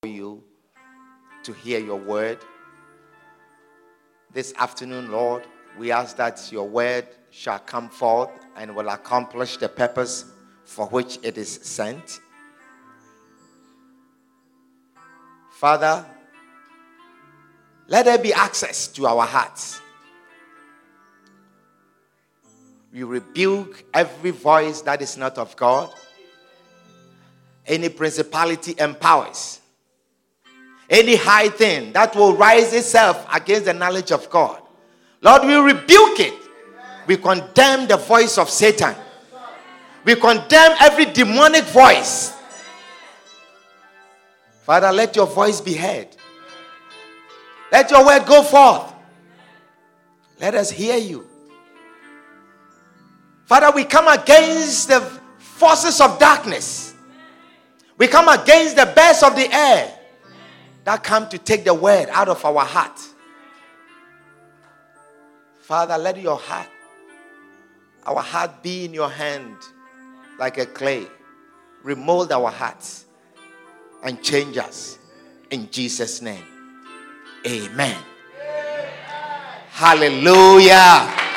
For you to hear your word. This afternoon, Lord, we ask that your word shall come forth and will accomplish the purpose for which it is sent. Father, let there be access to our hearts. We rebuke every voice that is not of God, any principality empowers. any high thing that will rise itself against the knowledge of God. Lord, we rebuke it. We condemn the voice of Satan. We condemn every demonic voice. Father, let your voice be heard. Let your word go forth. Let us hear you. Father, we come against the forces of darkness. We come against the birds of the air that come to take the word out of our heart. Father, let your heart, our heart be in your hand like a clay. Remold our hearts and change us in Jesus' name. Amen. Hallelujah.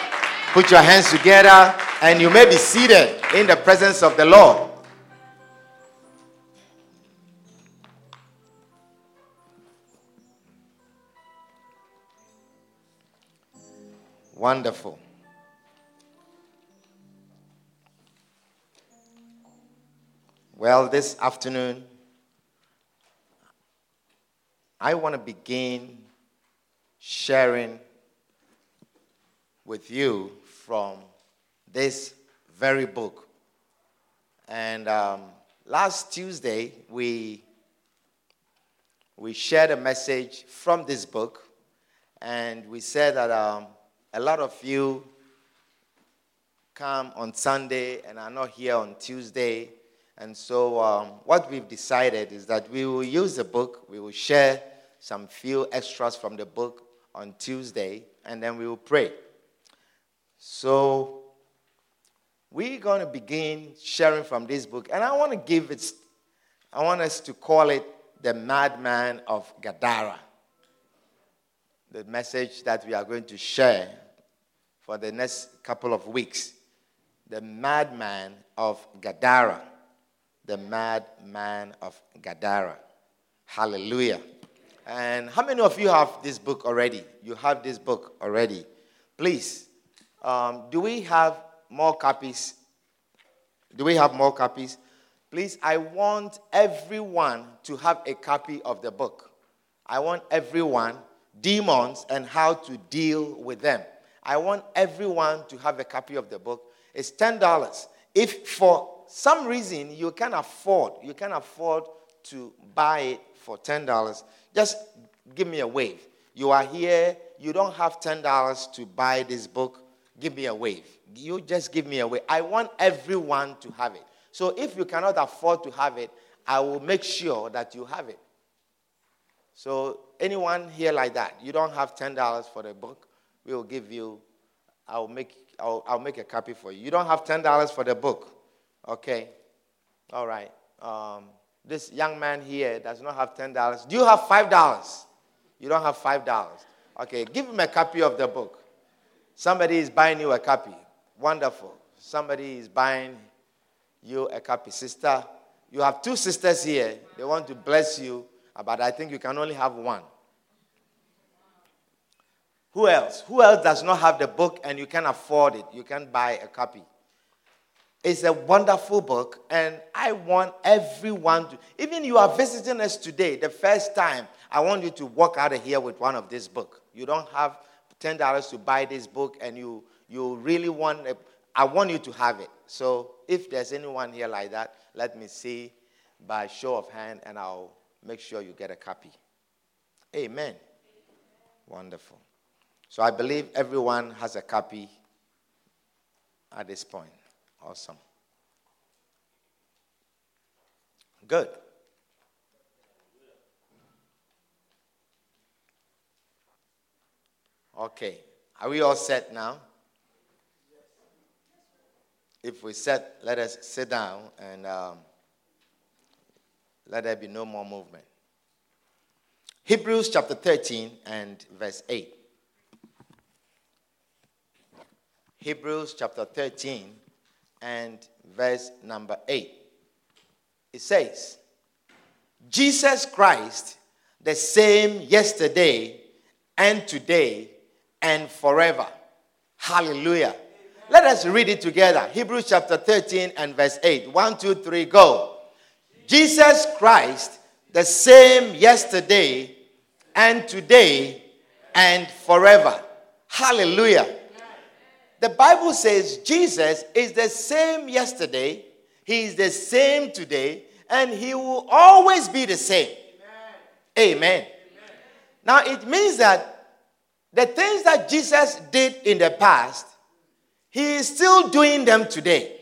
Put your hands together and you may be seated in the presence of the Lord. Wonderful. Well, this afternoon, I want to begin sharing with you from this very book. And um, last Tuesday, we, we shared a message from this book, and we said that um, a lot of you come on Sunday and are not here on Tuesday. And so, um, what we've decided is that we will use the book, we will share some few extras from the book on Tuesday, and then we will pray. So, we're going to begin sharing from this book, and I want to give it, I want us to call it The Madman of Gadara. The message that we are going to share for the next couple of weeks. The madman of Gadara. The madman of Gadara. Hallelujah. And how many of you have this book already? You have this book already. Please, um, do we have more copies? Do we have more copies? Please, I want everyone to have a copy of the book. I want everyone, demons and how to deal with them. I want everyone to have a copy of the book. It's $10. If for some reason you can afford, you can afford to buy it for $10, just give me a wave. You are here, you don't have $10 to buy this book, give me a wave. You just give me a wave. I want everyone to have it. So if you cannot afford to have it, I will make sure that you have it. So anyone here like that, you don't have $10 for the book, we will give you, I'll make, I'll, I'll make a copy for you. You don't have $10 for the book. Okay. All right. Um, this young man here does not have $10. Do you have $5? You don't have $5. Okay. Give him a copy of the book. Somebody is buying you a copy. Wonderful. Somebody is buying you a copy. Sister, you have two sisters here. They want to bless you, but I think you can only have one. Who else? Who else does not have the book and you can afford it? You can buy a copy. It's a wonderful book, and I want everyone to, even you are visiting us today, the first time, I want you to walk out of here with one of this book. You don't have $10 to buy this book, and you, you really want a, I want you to have it. So if there's anyone here like that, let me see by show of hand and I'll make sure you get a copy. Amen. Wonderful. So I believe everyone has a copy at this point. Awesome. Good. Okay. Are we all set now? If we set, let us sit down and um, let there be no more movement. Hebrews chapter 13 and verse 8. Hebrews chapter 13 and verse number 8. It says, Jesus Christ, the same yesterday and today and forever. Hallelujah. Let us read it together. Hebrews chapter 13 and verse 8. One, two, three, go. Jesus Christ, the same yesterday and today and forever. Hallelujah. The Bible says Jesus is the same yesterday, He is the same today, and He will always be the same. Amen. Amen. Now it means that the things that Jesus did in the past, he is still doing them today.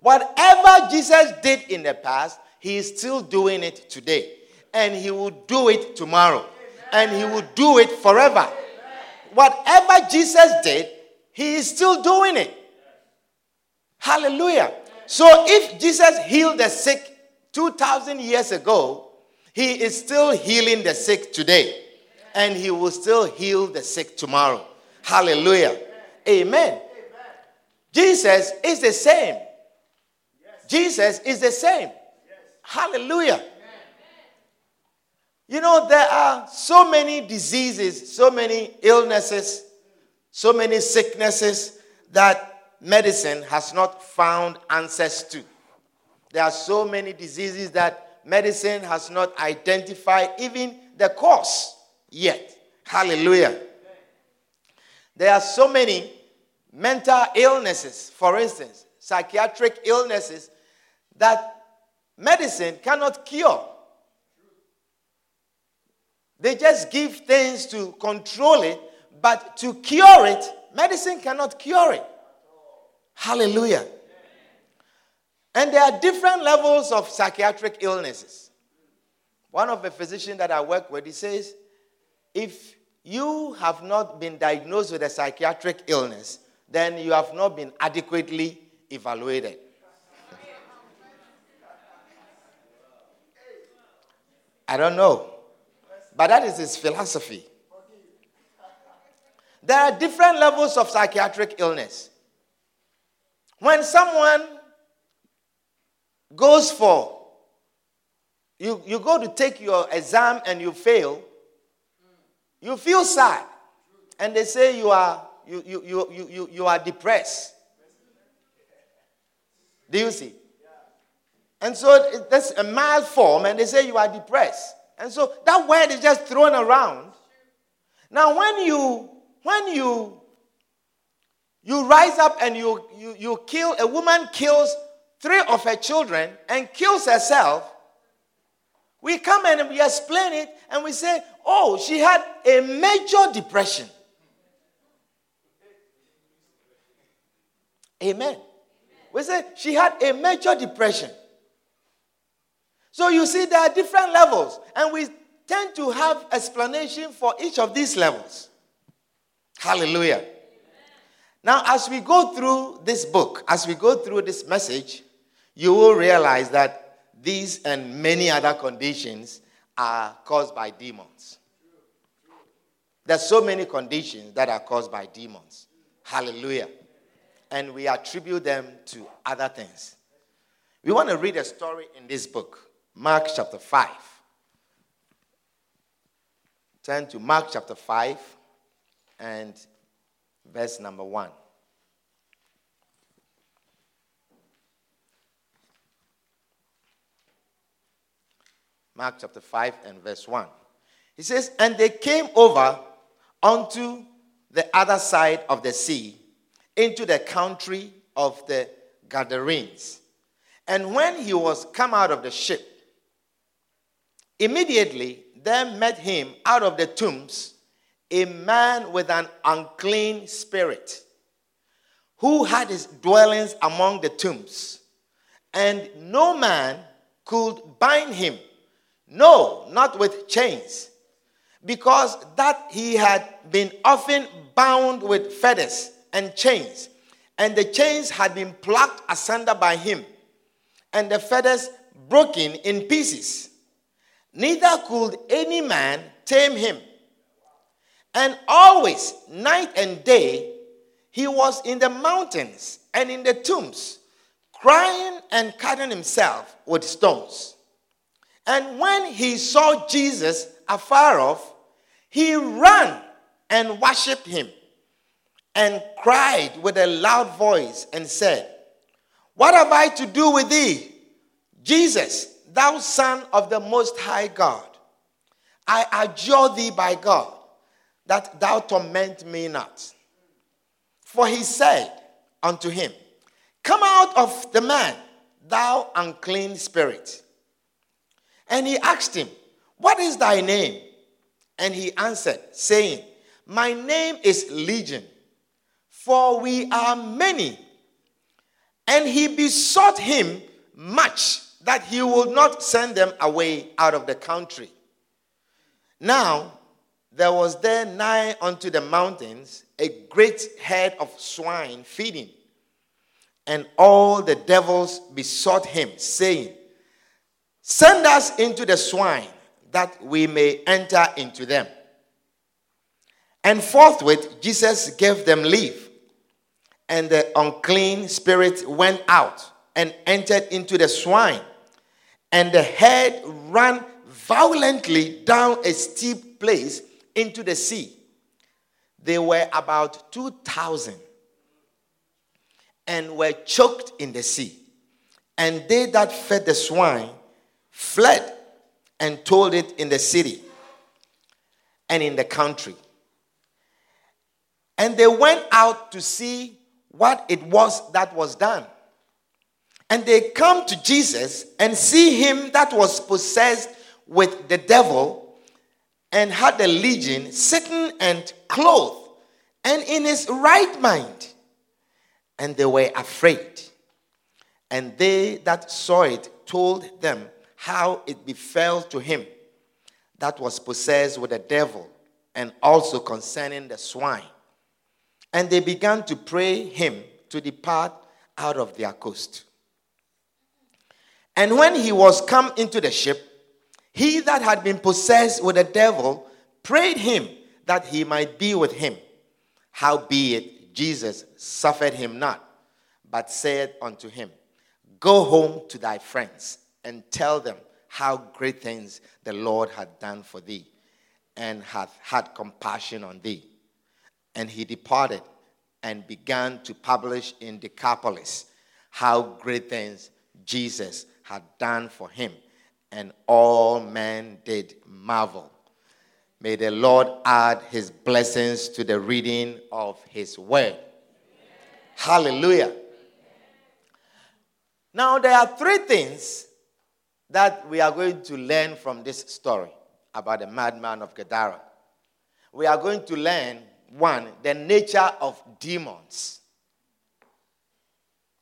Whatever Jesus did in the past, he is still doing it today. And he will do it tomorrow. And he will do it forever. Whatever Jesus did, he is still doing it. Hallelujah. So if Jesus healed the sick 2,000 years ago, he is still healing the sick today and he will still heal the sick tomorrow. Hallelujah. Amen. Jesus is the same. Jesus is the same. Hallelujah. You know, there are so many diseases, so many illnesses, so many sicknesses that medicine has not found answers to. There are so many diseases that medicine has not identified even the cause yet. Hallelujah. There are so many mental illnesses, for instance, psychiatric illnesses, that medicine cannot cure. They just give things to control it, but to cure it, medicine cannot cure it. Hallelujah. And there are different levels of psychiatric illnesses. One of the physicians that I work with, he says if you have not been diagnosed with a psychiatric illness, then you have not been adequately evaluated. I don't know. But that is his philosophy. There are different levels of psychiatric illness. When someone goes for, you, you go to take your exam and you fail, you feel sad. And they say you are, you, you, you, you, you, are depressed. Do you see? And so that's a mild form, and they say you are depressed. And so that word is just thrown around. Now, when you when you you rise up and you, you, you kill a woman kills three of her children and kills herself we come and we explain it and we say, oh, she had a major depression. Amen. We say she had a major depression. So you see, there are different levels, and we tend to have explanation for each of these levels. Hallelujah. Now, as we go through this book, as we go through this message, you will realize that these and many other conditions are caused by demons. There's so many conditions that are caused by demons. Hallelujah. And we attribute them to other things. We want to read a story in this book, Mark chapter 5. Turn to Mark chapter 5 and verse number 1. Mark chapter 5 and verse 1. He says, And they came over onto the other side of the sea into the country of the Gadarenes. And when he was come out of the ship, immediately there met him out of the tombs a man with an unclean spirit who had his dwellings among the tombs, and no man could bind him, no, not with chains, because that he had been often bound with fetters and chains, and the chains had been plucked asunder by him, and the fetters broken in pieces. Neither could any man tame him. And always, night and day, he was in the mountains and in the tombs, crying and cutting himself with stones. And when he saw Jesus afar off, he ran and worshipped him and cried with a loud voice and said, What have I to do with thee, Jesus, thou Son of the Most High God? I adjure thee by God that thou torment me not. For he said unto him, Come out of the man, thou unclean spirit. And he asked him, What is thy name? And he answered, saying, My name is Legion, for we are many. And he besought him much that he would not send them away out of the country. Now, there was there nigh unto the mountains a great herd of swine feeding. And all the devils besought him, saying, Send us into the swine, that we may enter into them. And forthwith Jesus gave them leave. And the unclean spirit went out and entered into the swine. And the herd ran violently down a steep place into the sea. They were about 2,000 and were choked in the sea. And they that fed the swine fled and told it in the city and in the country. And they went out to see what it was that was done. And they come to Jesus and see him that was possessed with the devil and had a legion, sitting and clothed, and in his right mind. And they were afraid. And they that saw it told them how it befell to him that was possessed with the devil, and also concerning the swine. And they began to pray him to depart out of their coast. And when he was come into the ship, he that had been possessed with the devil prayed him that he might be with him. Howbeit, Jesus suffered him not, but said unto him, Go home to thy friends and tell them how great things the Lord had done for thee and hath had compassion on thee. And he departed and began to publish in Decapolis how great things Jesus had done for him and all men did marvel. May the Lord add his blessings to the reading of his word. Hallelujah. Now, there are three things that we are going to learn from this story about the madman of Gadara. We are going to learn one, the nature of demons.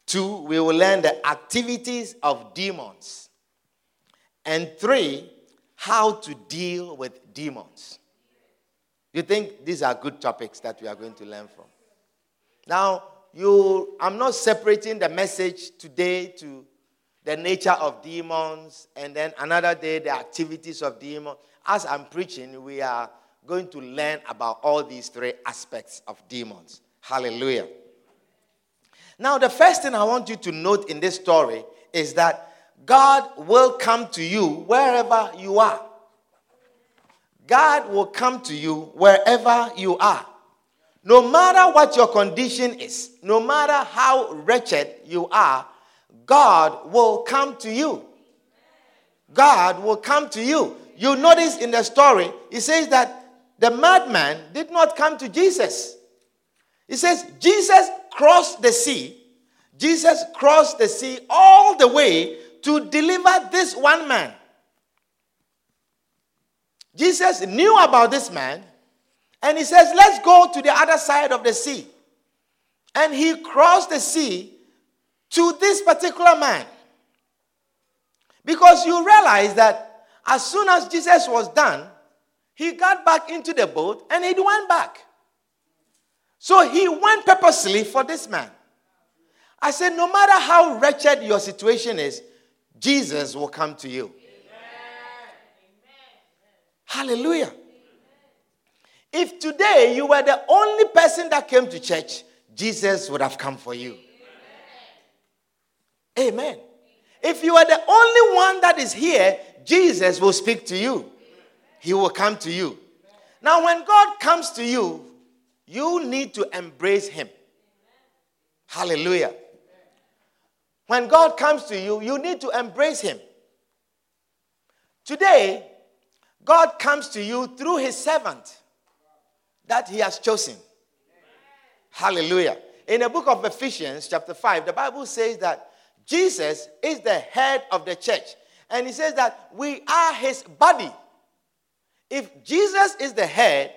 Two, we will learn the activities of demons. And three, how to deal with demons. You think these are good topics that we are going to learn from? Now, you, I'm not separating the message today to the nature of demons and then another day the activities of demons. As I'm preaching, we are going to learn about all these three aspects of demons. Hallelujah. Now, the first thing I want you to note in this story is that God will come to you wherever you are. God will come to you wherever you are. No matter what your condition is, no matter how wretched you are, God will come to you. God will come to you. You notice in the story, it says that the madman did not come to Jesus. It says, Jesus crossed the sea. Jesus crossed the sea all the way to deliver this one man. Jesus knew about this man and he says, Let's go to the other side of the sea. And he crossed the sea to this particular man. Because you realize that as soon as Jesus was done, he got back into the boat and he went back. So he went purposely for this man. I said, no matter how wretched your situation is, Jesus will come to you. Hallelujah. If today you were the only person that came to church, Jesus would have come for you. Amen. If you are the only one that is here, Jesus will speak to you. He will come to you. Now, when God comes to you, you need to embrace Him. Hallelujah. When God comes to you, you need to embrace Him. Today, God comes to you through His servant that He has chosen. Hallelujah. In the book of Ephesians, chapter 5, the Bible says that Jesus is the head of the church. And he says that we are his body. If Jesus is the head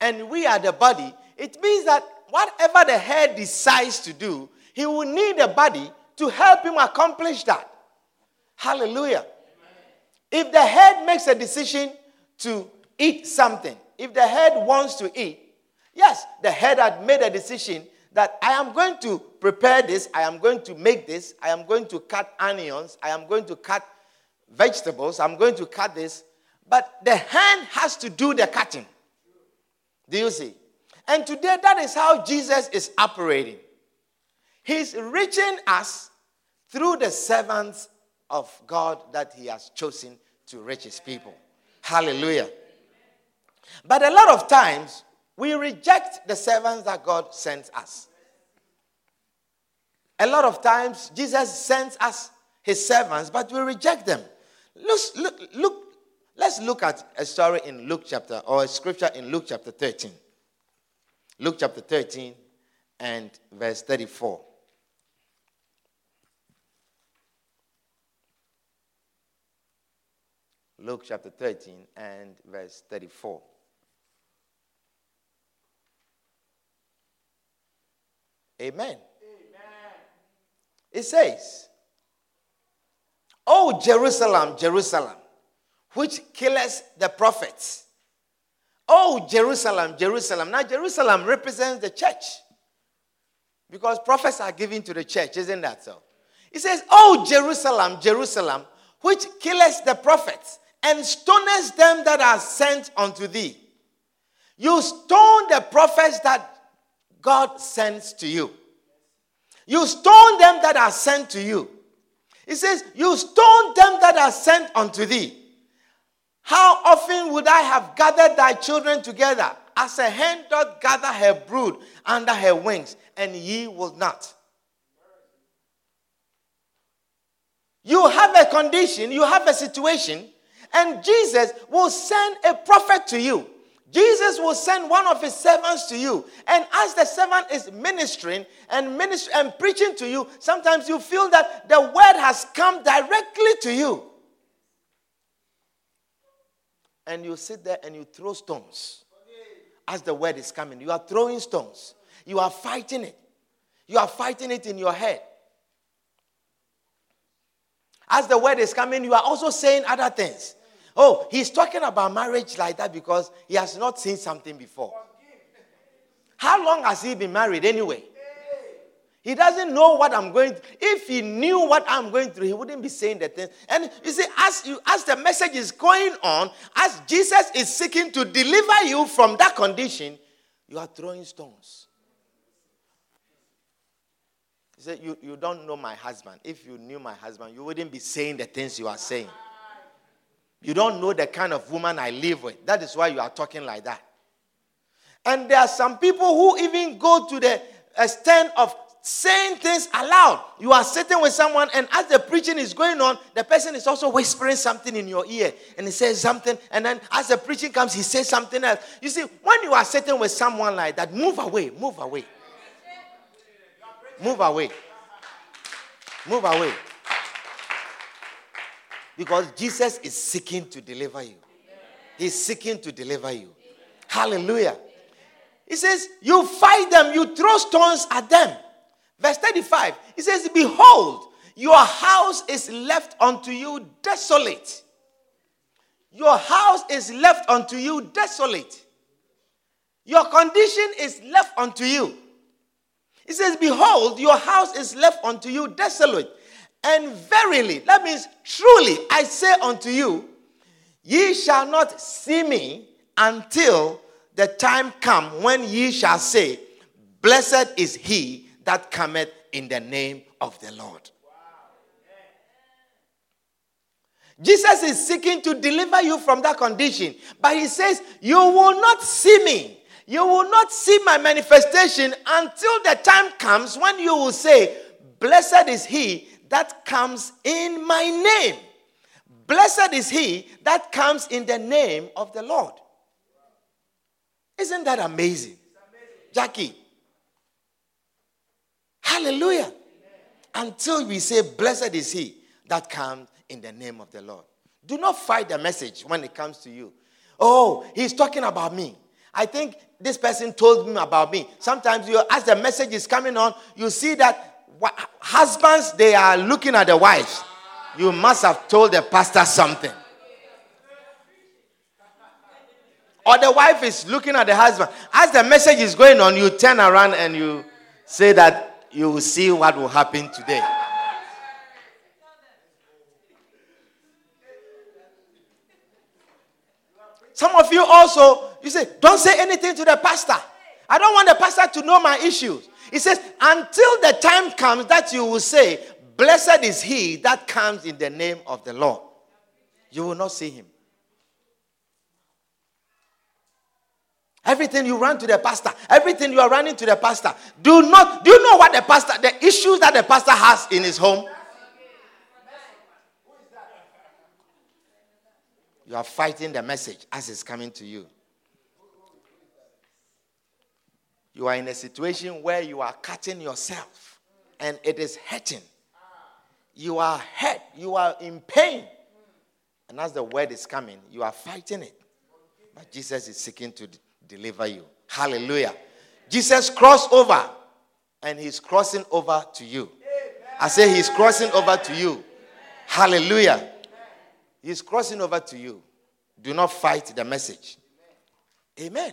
and we are the body, it means that whatever the head decides to do, he will need a body to help him accomplish that. Hallelujah. If the head makes a decision to eat something, if the head wants to eat, yes, the head had made a decision that I am going to prepare this, I am going to make this, I am going to cut onions, I am going to cut vegetables, I'm going to cut this. But the hand has to do the cutting. Do you see? And today, that is how Jesus is operating. He's reaching us through the servants of God that He has chosen to reach His people. Hallelujah. But a lot of times, we reject the servants that God sends us. A lot of times, Jesus sends us his servants, but we reject them. Look, look, look, let's look at a story in Luke chapter, or a scripture in Luke chapter 13. Luke chapter 13 and verse 34. Luke chapter 13 and verse 34. Amen. Amen. It says, Oh, Jerusalem, Jerusalem, which killeth the prophets. Oh, Jerusalem, Jerusalem. Now, Jerusalem represents the church because prophets are given to the church, isn't that so? It says, Oh, Jerusalem, Jerusalem, which killeth the prophets and stonest them that are sent unto thee. You stone the prophets that God sends to you. You stone them that are sent to you. He says, You stone them that are sent unto thee. How often would I have gathered thy children together as a hen doth gather her brood under her wings, and ye will not? You have a condition, you have a situation, and Jesus will send a prophet to you Jesus will send one of his servants to you. And as the servant is ministering and ministering and preaching to you, sometimes you feel that the word has come directly to you. And you sit there and you throw stones. As the word is coming, you are throwing stones. You are fighting it. You are fighting it in your head. As the word is coming, you are also saying other things. Oh, he's talking about marriage like that because he has not seen something before. How long has he been married anyway? He doesn't know what I'm going through. If he knew what I'm going through, he wouldn't be saying the things. And you see, as you as the message is going on, as Jesus is seeking to deliver you from that condition, you are throwing stones. He said, you, you don't know my husband. If you knew my husband, you wouldn't be saying the things you are saying. You don't know the kind of woman I live with. That is why you are talking like that. And there are some people who even go to the extent of saying things aloud. You are sitting with someone, and as the preaching is going on, the person is also whispering something in your ear, and he says something, and then as the preaching comes, he says something else. You see, when you are sitting with someone like that, move away, move away. Move away. Move away. Because Jesus is seeking to deliver you. He's seeking to deliver you. Hallelujah. He says, You fight them, you throw stones at them. Verse 35, he says, Behold, your house is left unto you desolate. Your house is left unto you desolate. Your condition is left unto you. He says, Behold, your house is left unto you desolate. And verily, that means truly, I say unto you, ye shall not see me until the time come when ye shall say, Blessed is he that cometh in the name of the Lord. Jesus is seeking to deliver you from that condition, but he says, You will not see me. You will not see my manifestation until the time comes when you will say, Blessed is he that comes in my name. Blessed is he that comes in the name of the Lord. Isn't that amazing? Jackie. Hallelujah. Until we say, Blessed is he that comes in the name of the Lord. Do not fight the message when it comes to you. Oh, he's talking about me. I think this person told me about me. Sometimes you, as the message is coming on, you see that husbands they are looking at the wives. You must have told the pastor something. Or the wife is looking at the husband. As the message is going on, you turn around and you say that you will see what will happen today. Some of you also, you say, don't say anything to the pastor. I don't want the pastor to know my issues. He says, until the time comes that you will say, Blessed is he that comes in the name of the Lord. You will not see him. Everything you run to the pastor, everything you are running to the pastor. Do not, do you know what the pastor, the issues that the pastor has in his home? You are fighting the message as it's coming to you. You are in a situation where you are cutting yourself and it is hurting. You are hurt, you are in pain. And as the word is coming, you are fighting it. But Jesus is seeking to deliver you. Hallelujah. Jesus crossed over and he's crossing over to you. I say he's crossing over to you. Hallelujah. He's crossing over to you. Do not fight the message. Amen.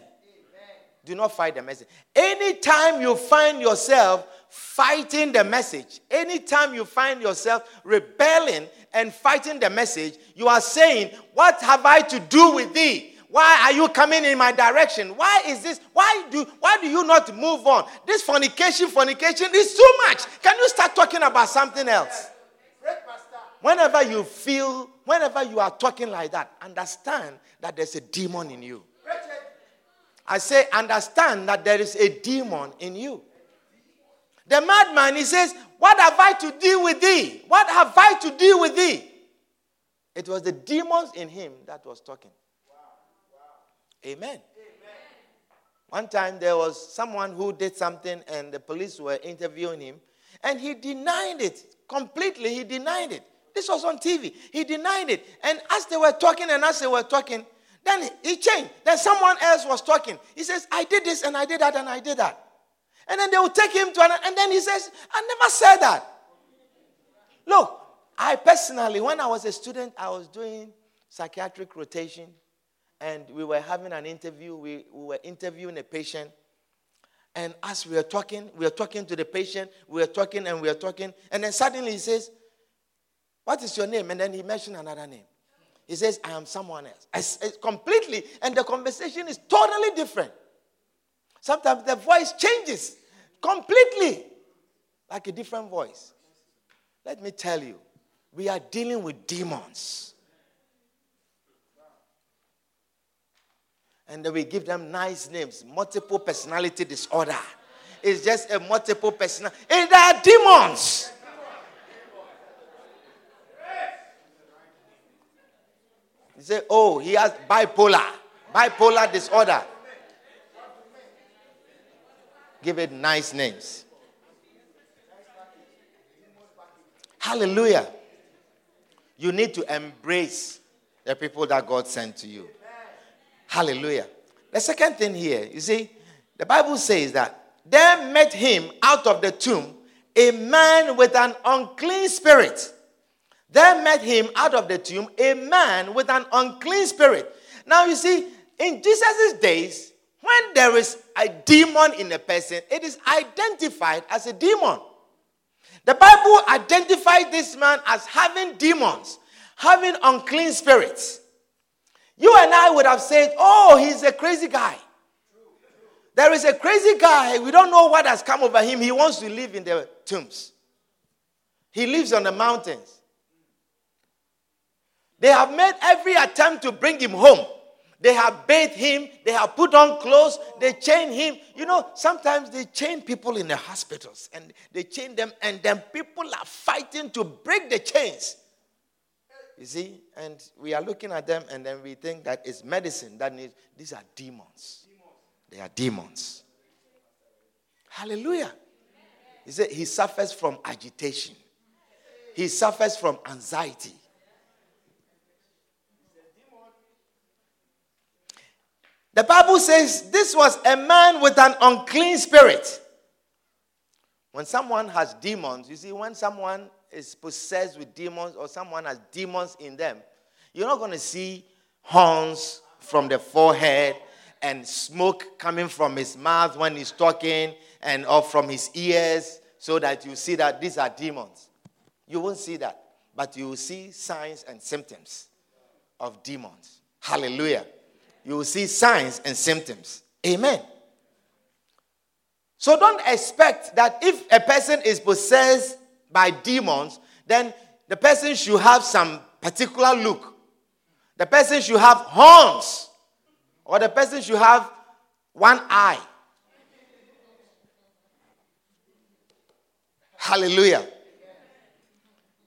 Do not fight the message. Anytime you find yourself fighting the message, anytime you find yourself rebelling and fighting the message, you are saying, What have I to do with thee? Why are you coming in my direction? Why is this? Why do why do you not move on? This fornication, fornication is too much. Can you start talking about something else? Whenever you feel, whenever you are talking like that, understand that there's a demon in you. I say, understand that there is a demon in you. The madman, he says, What have I to do with thee? What have I to do with thee? It was the demons in him that was talking. Amen. Amen. One time there was someone who did something and the police were interviewing him and he denied it completely. He denied it. This was on TV. He denied it. And as they were talking and as they were talking, then he changed. Then someone else was talking. He says, I did this and I did that and I did that. And then they will take him to another. And then he says, I never said that. Look, I personally, when I was a student, I was doing psychiatric rotation and we were having an interview. We, we were interviewing a patient. And as we were talking, we were talking to the patient, we were talking and we were talking. And then suddenly he says, what is your name? And then he mentioned another name. He says, I am someone else. It's, it's completely, and the conversation is totally different. Sometimes the voice changes completely, like a different voice. Let me tell you, we are dealing with demons. And then we give them nice names multiple personality disorder. It's just a multiple personality. They are demons. He said, Oh, he has bipolar, bipolar disorder. Give it nice names. Hallelujah. You need to embrace the people that God sent to you. Hallelujah. The second thing here, you see, the Bible says that there met him out of the tomb a man with an unclean spirit. There met him out of the tomb a man with an unclean spirit. Now, you see, in Jesus' days, when there is a demon in a person, it is identified as a demon. The Bible identified this man as having demons, having unclean spirits. You and I would have said, Oh, he's a crazy guy. There is a crazy guy. We don't know what has come over him. He wants to live in the tombs, he lives on the mountains. They have made every attempt to bring him home. They have bathed him, they have put on clothes, they chain him. You know, sometimes they chain people in the hospitals and they chain them, and then people are fighting to break the chains. You see, and we are looking at them, and then we think that it's medicine that needs. These are demons. They are demons. Hallelujah. He said he suffers from agitation. He suffers from anxiety. The Bible says this was a man with an unclean spirit. When someone has demons, you see, when someone is possessed with demons or someone has demons in them, you're not going to see horns from the forehead and smoke coming from his mouth when he's talking and or from his ears so that you see that these are demons. You won't see that, but you will see signs and symptoms of demons. Hallelujah you will see signs and symptoms. Amen. So don't expect that if a person is possessed by demons, then the person should have some particular look. The person should have horns, or the person should have one eye. Hallelujah.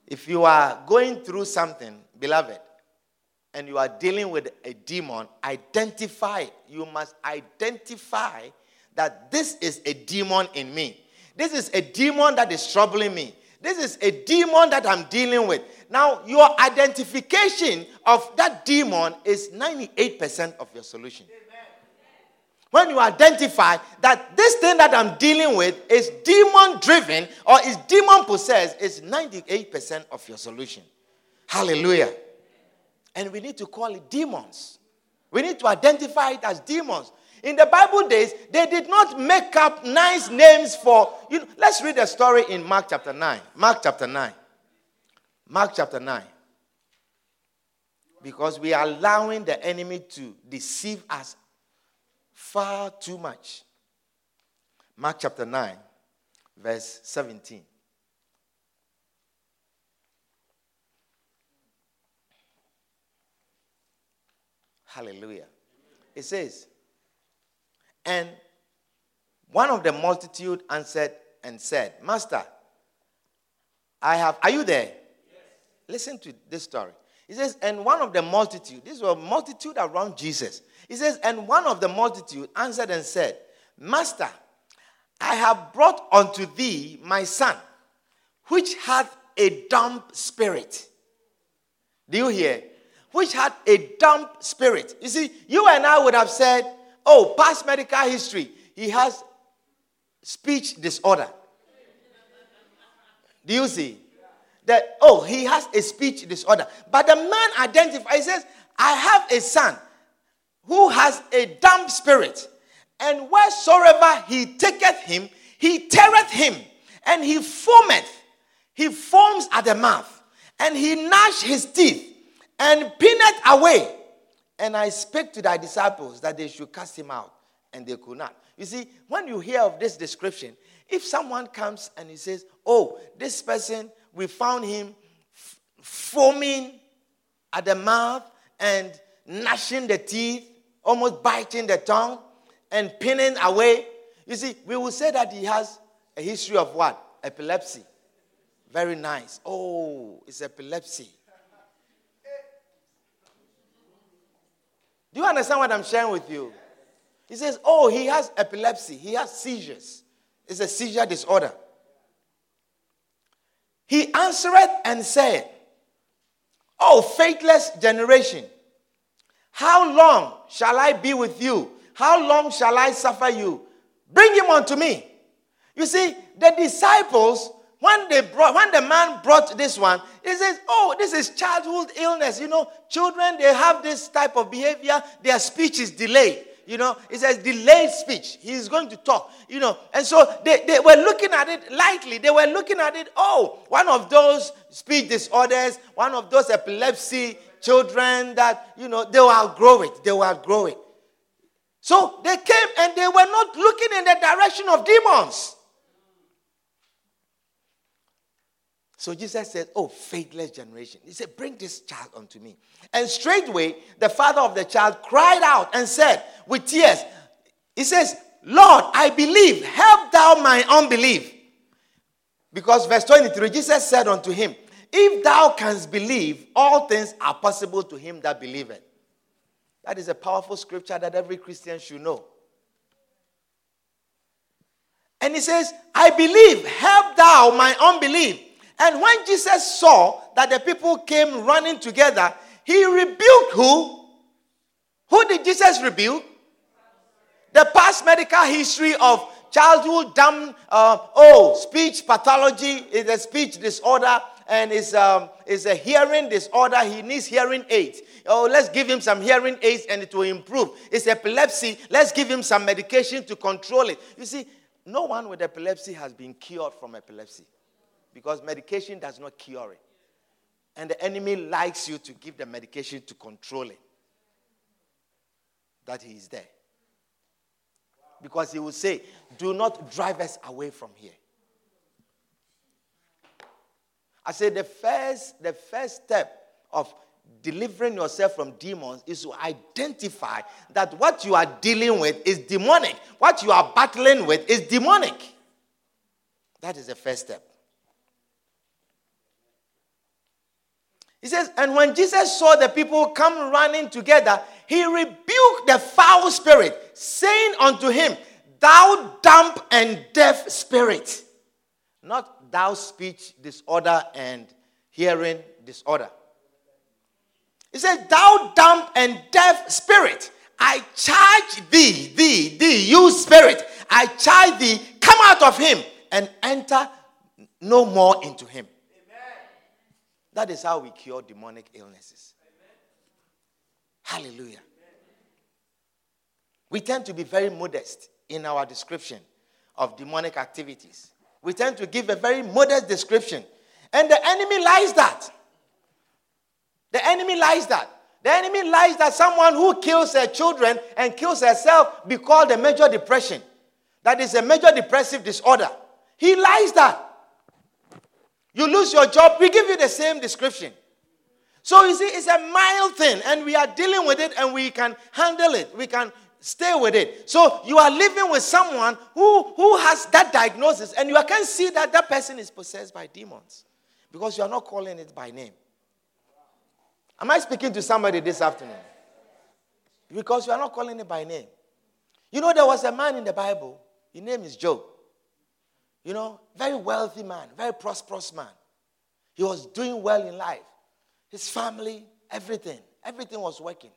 If you are going through something, beloved, and you are dealing with a demon, identify. You must identify that this is a demon in me. This is a demon that is troubling me. This is a demon that I'm dealing with. Now, your identification of that demon is 98% of your solution. When you identify that this thing that I'm dealing with is demon driven or is demon possessed, is 98% of your solution. Hallelujah. And we need to call it demons. We need to identify it as demons. In the Bible days, they did not make up nice names for. You know, let's read the story in Mark chapter 9. Mark chapter 9. Mark chapter 9. Because we are allowing the enemy to deceive us far too much. Mark chapter 9, verse 17. Hallelujah. It says, And one of the multitude answered and said, Master, I have, are you there? Yes. Listen to this story. He says, And one of the multitude, this was a multitude around Jesus. He says, And one of the multitude answered and said, Master, I have brought unto thee my son, which hath a dumb spirit. Do you hear? Which had a dumb spirit. You see, you and I would have said, oh, past medical history, he has speech disorder. Do you see? That, oh, he has a speech disorder. But the man identifies, says, I have a son who has a dumb spirit. And wheresoever he taketh him, he teareth him, and he foameth. He foams at the mouth, and he gnash his teeth and pinned away. And I spake to thy disciples that they should cast him out, and they could not. You see, when you hear of this description, if someone comes and he says, Oh, this person, we found him f- foaming at the mouth and gnashing the teeth, almost biting the tongue, and pinning away, you see, we will say that he has a history of what? Epilepsy. Very nice. Oh, it's epilepsy. Do you understand what I'm sharing with you? He says, Oh, he has epilepsy, he has seizures. It's a seizure disorder. He answered and said, Oh, faithless generation, how long shall I be with you? How long shall I suffer you? Bring him unto me. You see, the disciples, when they brought, when the man brought this one, he says, Oh, this is childhood illness. You know, children, they have this type of behavior, their speech is delayed. You know, it says delayed speech. He's going to talk, you know. And so they, they were looking at it lightly. They were looking at it, oh, one of those speech disorders, one of those epilepsy children that, you know, they will outgrow it. They will outgrow it. So they came and they were not looking in the direction of demons. So Jesus said, Oh, faithless generation. He said, Bring this child unto me. And straightway, the father of the child cried out and said, with tears, He says, Lord, I believe, help thou my unbelief. Because verse 23, Jesus said unto him, If thou canst believe, all things are possible to him that believeth. That is a powerful scripture that every Christian should know. And he says, I believe, help thou my unbelief. And when Jesus saw that the people came running together, he rebuked who? Who did Jesus rebuke? The past medical history of childhood dumb, uh, oh, speech pathology is a speech disorder and is um, is a hearing disorder. He needs hearing aids. Oh, let's give him some hearing aids and it will improve. It's epilepsy. Let's give him some medication to control it. You see, no one with epilepsy has been cured from epilepsy because medication does not cure it. And the enemy likes you to give the medication to control it. That he is there. Because he will say, Do not drive us away from here. I say the first, the first step of delivering yourself from demons is to identify that what you are dealing with is demonic. What you are battling with is demonic. That is the first step. He says, and when Jesus saw the people come running together, he rebuked the foul spirit, saying unto him, Thou dumb and deaf spirit. Not thou speech disorder and hearing disorder. He said, Thou dumb and deaf spirit, I charge thee, thee, thee, you spirit, I charge thee, come out of him and enter no more into him. That is how we cure demonic illnesses. Amen. Hallelujah. Amen. We tend to be very modest in our description of demonic activities. We tend to give a very modest description. And the enemy lies that. The enemy lies that. The enemy lies that someone who kills their children and kills herself be called a major depression. That is a major depressive disorder. He lies that. You lose your job, we give you the same description. So you see, it's a mild thing, and we are dealing with it, and we can handle it. We can stay with it. So you are living with someone who, who has that diagnosis, and you can see that that person is possessed by demons because you are not calling it by name. Am I speaking to somebody this afternoon? Because you are not calling it by name. You know, there was a man in the Bible, his name is Job. You know, very wealthy man, very prosperous man. He was doing well in life. His family, everything, everything was working.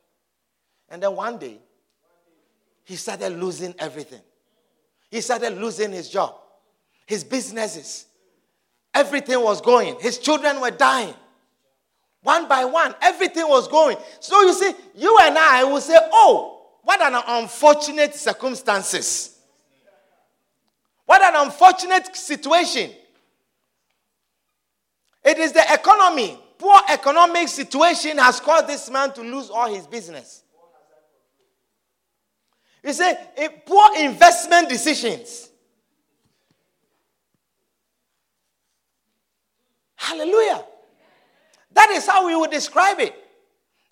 And then one day, he started losing everything. He started losing his job, his businesses. Everything was going. His children were dying. One by one, everything was going. So you see, you and I will say, oh, what an unfortunate circumstances. What an unfortunate situation. It is the economy. Poor economic situation has caused this man to lose all his business. You say, poor investment decisions. Hallelujah. That is how we would describe it.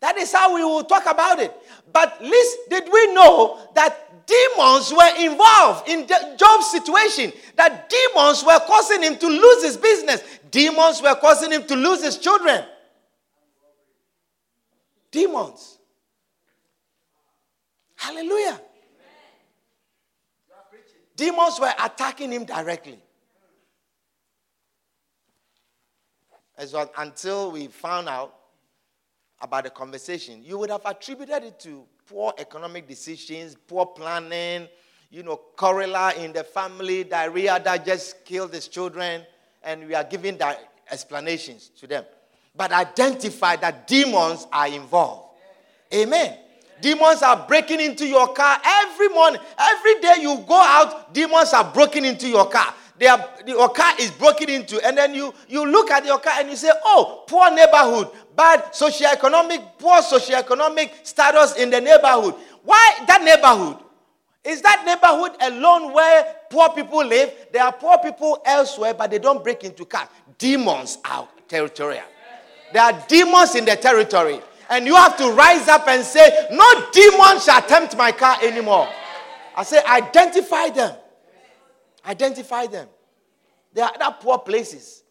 That is how we will talk about it. But least did we know that demons were involved in Job's situation, that demons were causing him to lose his business, demons were causing him to lose his children. Demons. Hallelujah. Demons were attacking him directly. as well, until we found out about the conversation, you would have attributed it to poor economic decisions, poor planning, you know, cholera in the family, diarrhea that just killed his children, and we are giving that explanations to them. But identify that demons are involved. Amen. Demons are breaking into your car every morning. Every day you go out, demons are breaking into your car. Are, your car is broken into, and then you, you look at your car and you say, Oh, poor neighborhood, bad socioeconomic, poor socioeconomic status in the neighborhood. Why that neighborhood? Is that neighborhood alone where poor people live? There are poor people elsewhere, but they don't break into cars. Demons are territorial. There are demons in the territory. And you have to rise up and say, No demon shall tempt my car anymore. I say, identify them. Identify them. There are other poor places.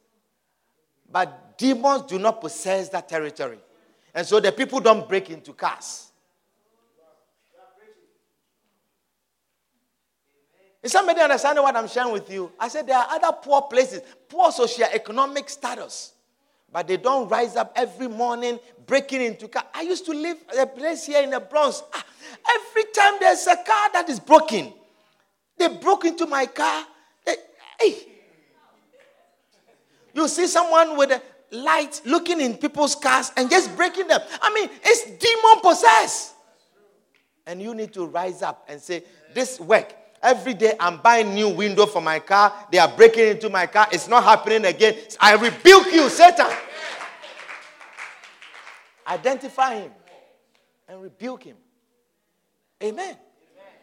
But demons do not possess that territory. And so the people don't break into cars. Is somebody understanding what I'm sharing with you? I said there are other poor places, poor socioeconomic status, but they don't rise up every morning breaking into car. I used to live a place here in the Bronx. Ah, every time there's a car that is broken, they broke into my car. They, hey. You see someone with a light looking in people's cars and just breaking them. I mean, it's demon possessed. And you need to rise up and say, This work, Every day I'm buying new window for my car. They are breaking into my car. It's not happening again. I rebuke you, Satan. Identify him and rebuke him. Amen.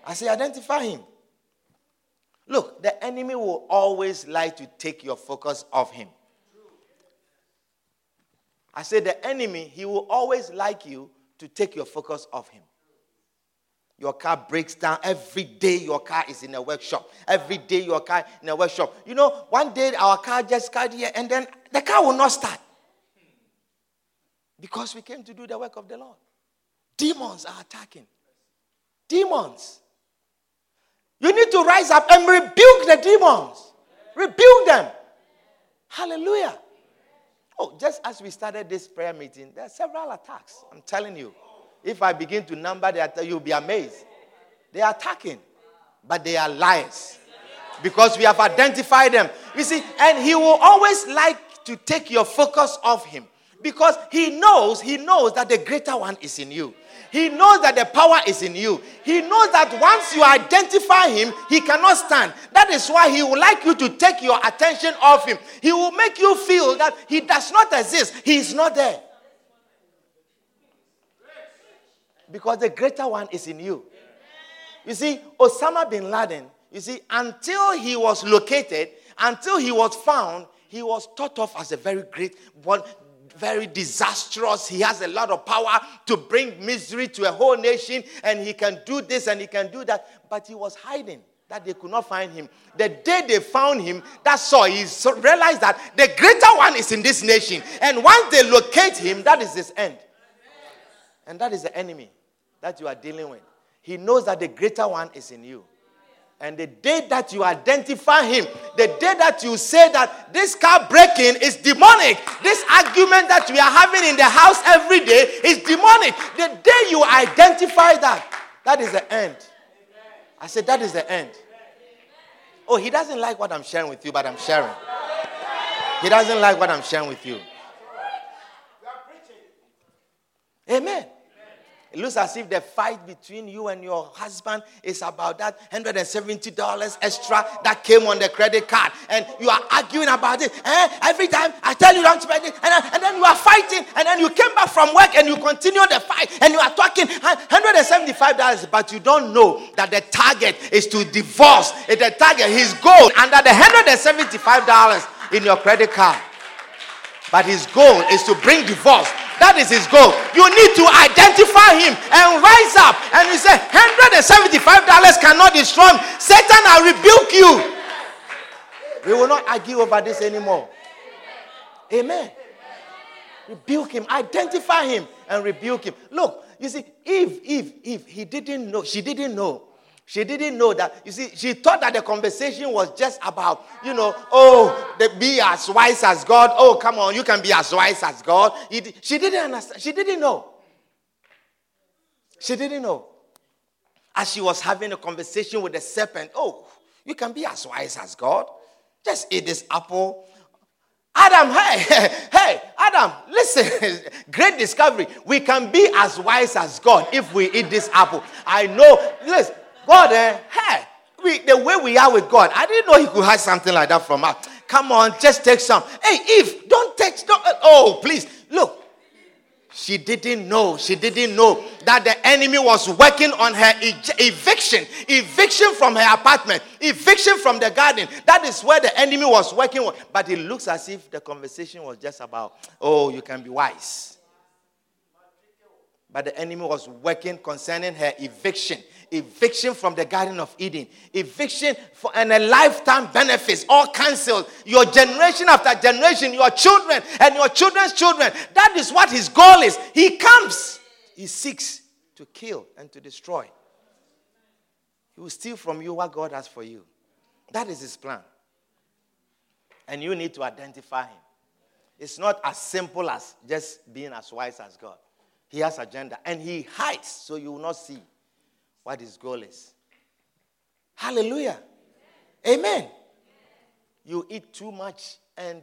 I say, identify him. Look, the enemy will always like to take your focus off him. I say, the enemy, he will always like you to take your focus off him. Your car breaks down. Every day your car is in a workshop. Every day your car in a workshop. You know, one day our car just got here and then the car will not start. Because we came to do the work of the Lord. Demons are attacking. Demons. You need to rise up and rebuke the demons. Rebuke them. Hallelujah. Oh, just as we started this prayer meeting, there are several attacks. I'm telling you. If I begin to number the attack, you'll be amazed. They are attacking, but they are liars. Because we have identified them. You see, and he will always like to take your focus off him. Because he knows, he knows that the greater one is in you. He knows that the power is in you. He knows that once you identify him, he cannot stand. That is why he would like you to take your attention off him. He will make you feel that he does not exist, he is not there. Because the greater one is in you. You see, Osama bin Laden, you see, until he was located, until he was found, he was thought of as a very great one, very disastrous. He has a lot of power to bring misery to a whole nation, and he can do this and he can do that. But he was hiding that they could not find him. The day they found him, that's all. He realized that the greater one is in this nation. And once they locate him, that is his end. And that is the enemy that you are dealing with. He knows that the greater one is in you. And the day that you identify him, the day that you say that this car breaking is demonic, this argument that we are having in the house every day is demonic. The day you identify that, that is the end. I said, that is the end. Oh, he doesn't like what I'm sharing with you, but I'm sharing. He doesn't like what I'm sharing with you. Amen. It looks as if the fight between you and your husband is about that $170 extra that came on the credit card. And you are arguing about it. Eh? Every time I tell you don't spend it. And, then, and then you are fighting. And then you came back from work and you continue the fight. And you are talking $175. But you don't know that the target is to divorce. The target, his goal, under the $175 in your credit card. But his goal is to bring divorce that is his goal. You need to identify him and rise up. And you say, $175 cannot destroy him. Satan, I rebuke you. We will not argue over this anymore. Amen. Rebuke him. Identify him and rebuke him. Look, you see, if, if, if he didn't know, she didn't know She didn't know that. You see, she thought that the conversation was just about, you know, oh, the, be as wise as God. Oh, come on, you can be as wise as God. She didn't understand. She didn't know. She didn't know. As she was having a conversation with the serpent, oh, you can be as wise as God. Just eat this apple. Adam, hey, hey, Adam, listen, great discovery. We can be as wise as God if we eat this apple. I know, listen, God, eh, hey, we, the way we are with God, I didn't know He could hide something like that from us. Come on, just take some. Hey, Eve, don't take. Don't, oh, please, look. She didn't know. She didn't know that the enemy was working on her eviction, eviction from her apartment, eviction from the garden. That is where the enemy was working. But it looks as if the conversation was just about, oh, you can be wise. But the enemy was working concerning her eviction eviction from the Garden of Eden, eviction for, and a lifetime benefits, all cancelled. Your generation after generation, your children and your children's children. That is what his goal is. He comes, he seeks to kill and to destroy. He will steal from you what God has for you. That is his plan. And you need to identify him. It's not as simple as just being as wise as God. He has agenda and he hides so you will not see what his goal is. Hallelujah. Amen. You eat too much and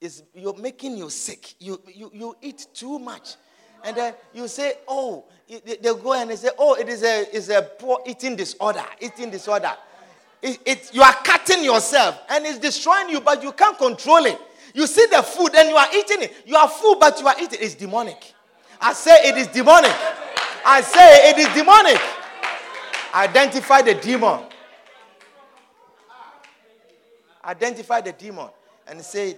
it's, you're making you sick. You, you, you eat too much. And then you say, oh, they'll go and they say, oh, it is a, it's a poor eating disorder. Eating disorder. It, it, you are cutting yourself and it's destroying you, but you can't control it. You see the food and you are eating it. You are full, but you are eating it. It's demonic. I say it is demonic. I say it is demonic. Identify the demon. Identify the demon and say,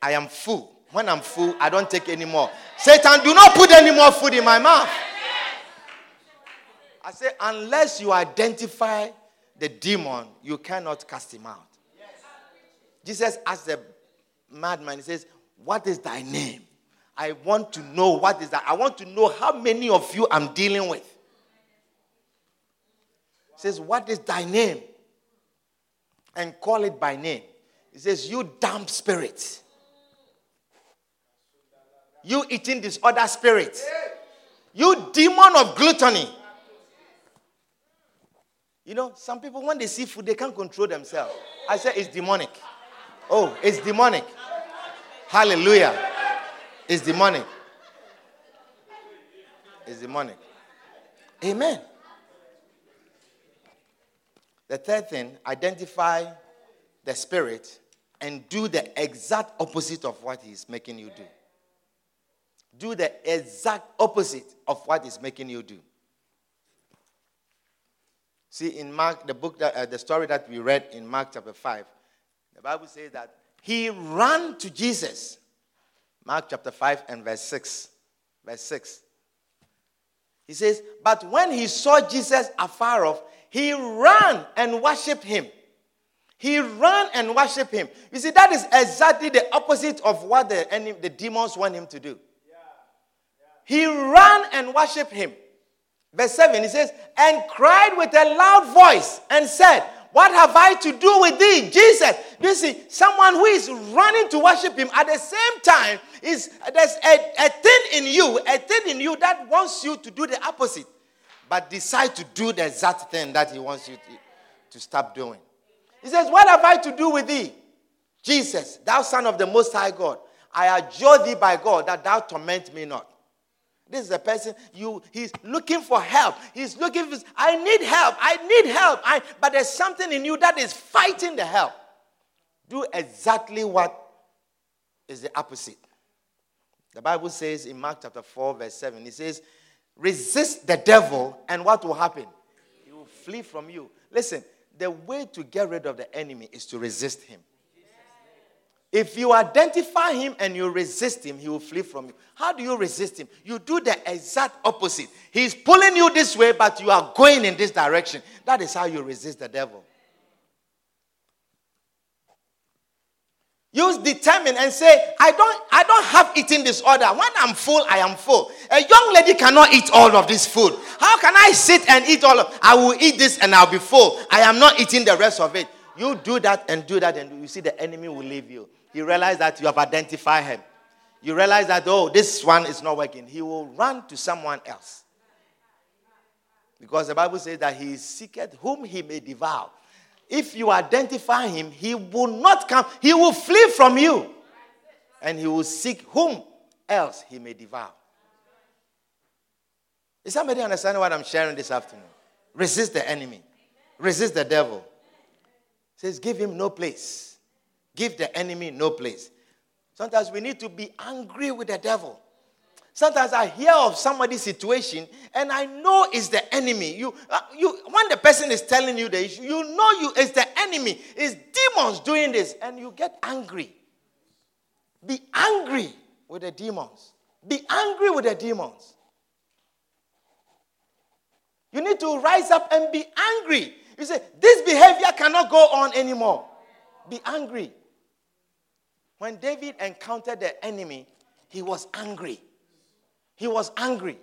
I am full. When I'm full, I don't take any more. Satan, do not put any more food in my mouth. I say, unless you identify the demon, you cannot cast him out. Jesus asked the madman, he says, What is thy name? I want to know what is that. I want to know how many of you I'm dealing with says, What is thy name? And call it by name. He says, You damp spirit. You eating disorder spirit. You demon of gluttony. You know, some people, when they see food, they can't control themselves. I say it's demonic. Oh, it's demonic. Hallelujah. It's demonic. It's demonic. Amen. The third thing, identify the spirit and do the exact opposite of what he's making you do. Do the exact opposite of what he's making you do. See, in Mark, the book, that, uh, the story that we read in Mark chapter 5, the Bible says that he ran to Jesus. Mark chapter 5 and verse 6. Verse 6. He says, But when he saw Jesus afar off, he ran and worshiped him. He ran and worshiped him. You see, that is exactly the opposite of what the, the demons want him to do. He ran and worshiped him. Verse 7, he says, and cried with a loud voice and said, what have I to do with thee, Jesus? You see, someone who is running to worship him at the same time is there's a, a thing in you, a thing in you that wants you to do the opposite but decide to do the exact thing that he wants you to, to stop doing. He says, What have I to do with thee? Jesus, thou son of the Most High God, I adjure thee by God that thou torment me not. This is a person you he's looking for help. He's looking for I need help. I need help. I, but there's something in you that is fighting the help. Do exactly what is the opposite. The Bible says in Mark chapter 4, verse 7, it says, Resist the devil, and what will happen? He will flee from you. Listen, the way to get rid of the enemy is to resist him. If you identify him and you resist him, he will flee from you. How do you resist him? You do the exact opposite. He's pulling you this way, but you are going in this direction. That is how you resist the devil. You determine and say, I don't, I don't have eating disorder. When I'm full, I am full. A young lady cannot eat all of this food. How can I sit and eat all of I will eat this and I'll be full. I am not eating the rest of it. You do that and do that, and you see the enemy will leave you. You realize that you have identified him. You realize that, oh, this one is not working. He will run to someone else. Because the Bible says that he seeketh whom he may devour if you identify him, he will not come, he will flee from you. And he will seek whom else he may devour. Is somebody understanding what I'm sharing this afternoon? Resist the enemy, resist the devil. It says, give him no place. Give the enemy no place. Sometimes we need to be angry with the devil. Sometimes I hear of somebody's situation and I know it's the enemy. You, uh, you, when the person is telling you the issue, you know you it's the enemy. It's demons doing this, and you get angry. Be angry with the demons. Be angry with the demons. You need to rise up and be angry. You say, This behavior cannot go on anymore. Be angry. When David encountered the enemy, he was angry. He was angry.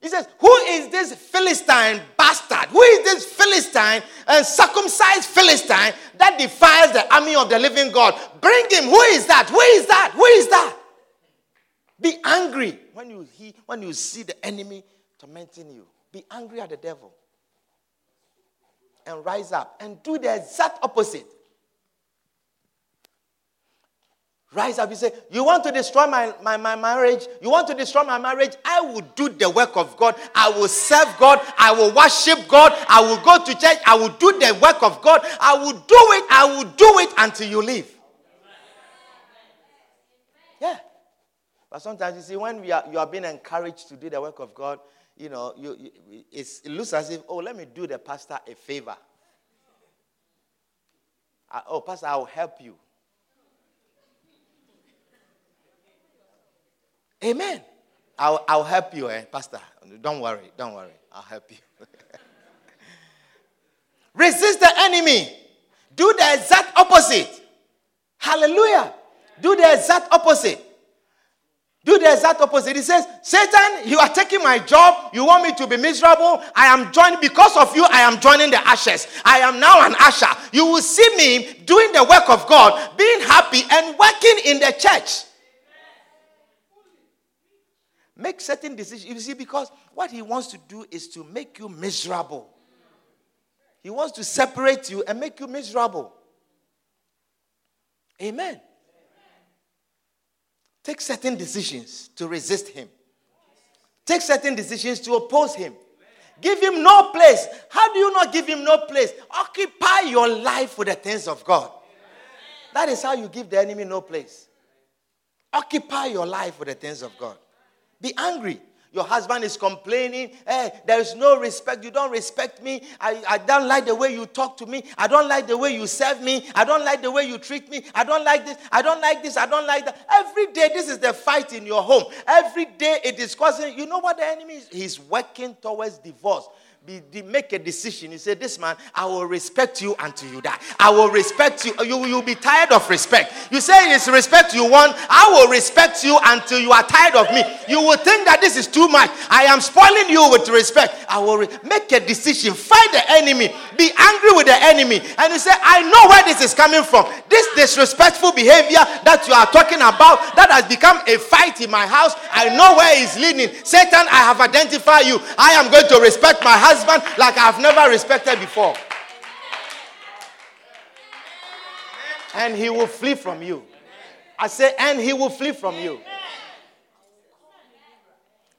He says, Who is this Philistine bastard? Who is this Philistine and circumcised Philistine that defies the army of the living God? Bring him. Who is that? Who is that? Who is that? Be angry when you, he, when you see the enemy tormenting you. Be angry at the devil. And rise up and do the exact opposite. Rise up. You say, You want to destroy my, my, my marriage? You want to destroy my marriage? I will do the work of God. I will serve God. I will worship God. I will go to church. I will do the work of God. I will do it. I will do it until you leave. Yeah. But sometimes you see, when we are, you are being encouraged to do the work of God, you know, you, you it looks as if, oh, let me do the pastor a favor. I, oh, pastor, I will help you. Amen. I'll, I'll help you, eh, Pastor. Don't worry. Don't worry. I'll help you. Resist the enemy. Do the exact opposite. Hallelujah. Do the exact opposite. Do the exact opposite. He says, Satan, you are taking my job. You want me to be miserable. I am joined, because of you, I am joining the ashes. I am now an usher. You will see me doing the work of God, being happy and working in the church. Make certain decisions. You see, because what he wants to do is to make you miserable. He wants to separate you and make you miserable. Amen. Take certain decisions to resist him. Take certain decisions to oppose him. Give him no place. How do you not give him no place? Occupy your life with the things of God. That is how you give the enemy no place. Occupy your life with the things of God. Be angry. Your husband is complaining, hey, there is no respect. You don't respect me. I, I don't like the way you talk to me. I don't like the way you serve me. I don't like the way you treat me. I don't like this. I don't like this. I don't like that. Every day, this is the fight in your home. Every day, it is causing, you know what the enemy is? He's working towards divorce be, be, make a decision. You say, This man, I will respect you until you die. I will respect you. You will be tired of respect. You say it's respect you want. I will respect you until you are tired of me. You will think that this is too much. I am spoiling you with respect. I will re- make a decision. Fight the enemy. Be angry with the enemy. And you say, I know where this is coming from. This disrespectful behavior that you are talking about that has become a fight in my house. I know where it's leading. Satan, I have identified you. I am going to respect my husband husband like I've never respected before. And he will flee from you. I say, and he will flee from you.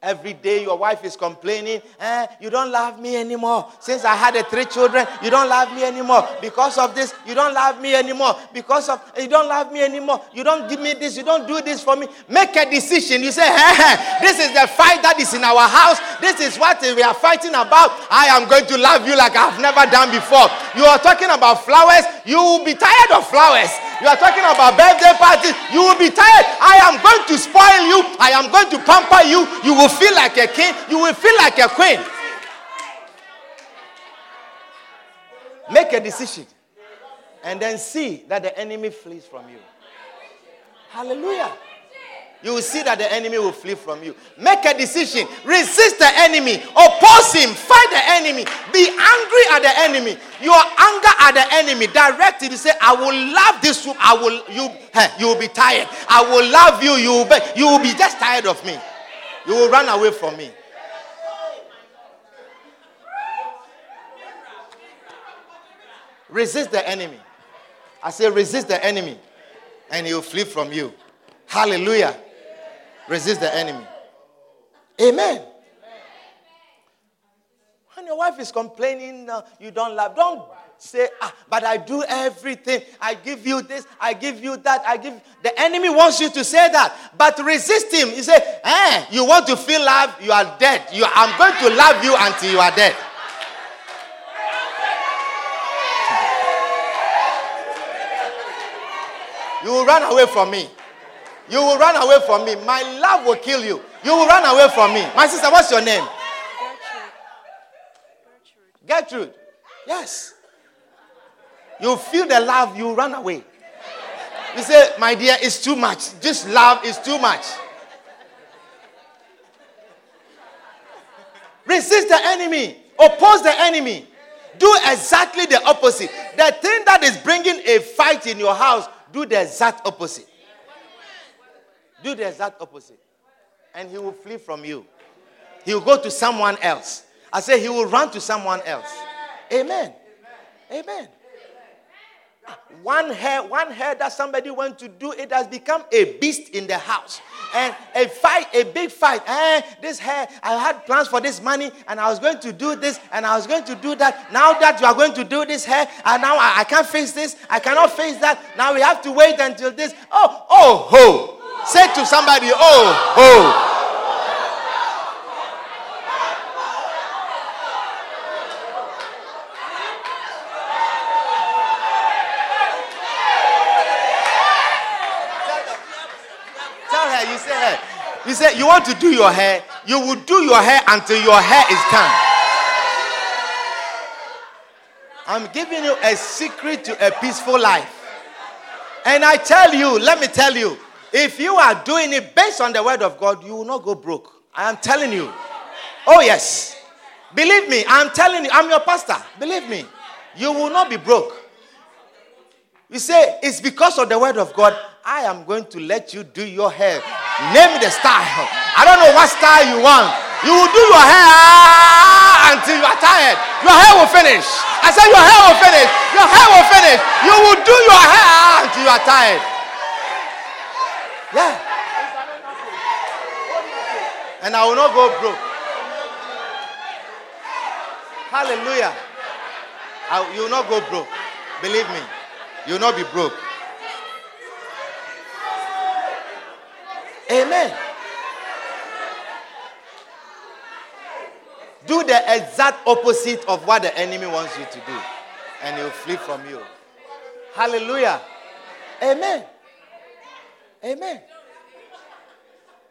Every day your wife is complaining, eh, you don't love me anymore. Since I had the three children, you don't love me anymore. Because of this, you don't love me anymore. Because of you don't love me anymore. You don't give me this, you don't do this for me. Make a decision. You say, hey, this is the fight that is in our house. This is what we are fighting about. I am going to love you like I've never done before. You are talking about flowers, you will be tired of flowers. You are talking about birthday parties. You will be tired. I am going to spoil you. I am going to pamper you. You will feel like a king. You will feel like a queen. Make a decision. And then see that the enemy flees from you. Hallelujah. You will see that the enemy will flee from you. Make a decision. Resist the enemy. Oppose him. Fight the enemy. Be angry at the enemy. Your anger at the enemy. Direct it. You say, I will love this. I will. You. You will be tired. I will love you. You will be. You will be just tired of me. You will run away from me. Resist the enemy. I say, resist the enemy, and he will flee from you. Hallelujah. Resist the enemy. Amen. When your wife is complaining, uh, you don't love, don't say, ah, but I do everything. I give you this, I give you that, I give. The enemy wants you to say that, but resist him. You say, eh, you want to feel love, you are dead. You, I'm going to love you until you are dead. You will run away from me. You will run away from me. My love will kill you. You will run away from me. My sister, what's your name? Gertrude. Gertrude. Yes. You feel the love, you run away. You say, My dear, it's too much. This love is too much. Resist the enemy, oppose the enemy. Do exactly the opposite. The thing that is bringing a fight in your house, do the exact opposite. Do the exact opposite. And he will flee from you. He will go to someone else. I say he will run to someone else. Amen. Amen. One hair, one hair that somebody went to do, it has become a beast in the house. And a fight, a big fight. Eh, this hair, I had plans for this money, and I was going to do this, and I was going to do that. Now that you are going to do this hair, and now I, I can't face this, I cannot face that. Now we have to wait until this. Oh, oh, ho. Say to somebody, oh, oh. Tell her, you say her. You say you want to do your hair, you will do your hair until your hair is done. I'm giving you a secret to a peaceful life. And I tell you, let me tell you, if you are doing it based on the word of God, you will not go broke. I am telling you. Oh, yes. Believe me, I'm telling you, I'm your pastor. Believe me, you will not be broke. You say, it's because of the word of God, I am going to let you do your hair. Name the style. I don't know what style you want. You will do your hair until you are tired. Your hair will finish. I said, Your hair will finish. Your hair will finish. You will do your hair until you are tired. Yeah. And I will not go broke. Hallelujah. I, you will not go broke. Believe me. You will not be broke. Amen. Do the exact opposite of what the enemy wants you to do, and he'll flee from you. Hallelujah. Amen. Amen.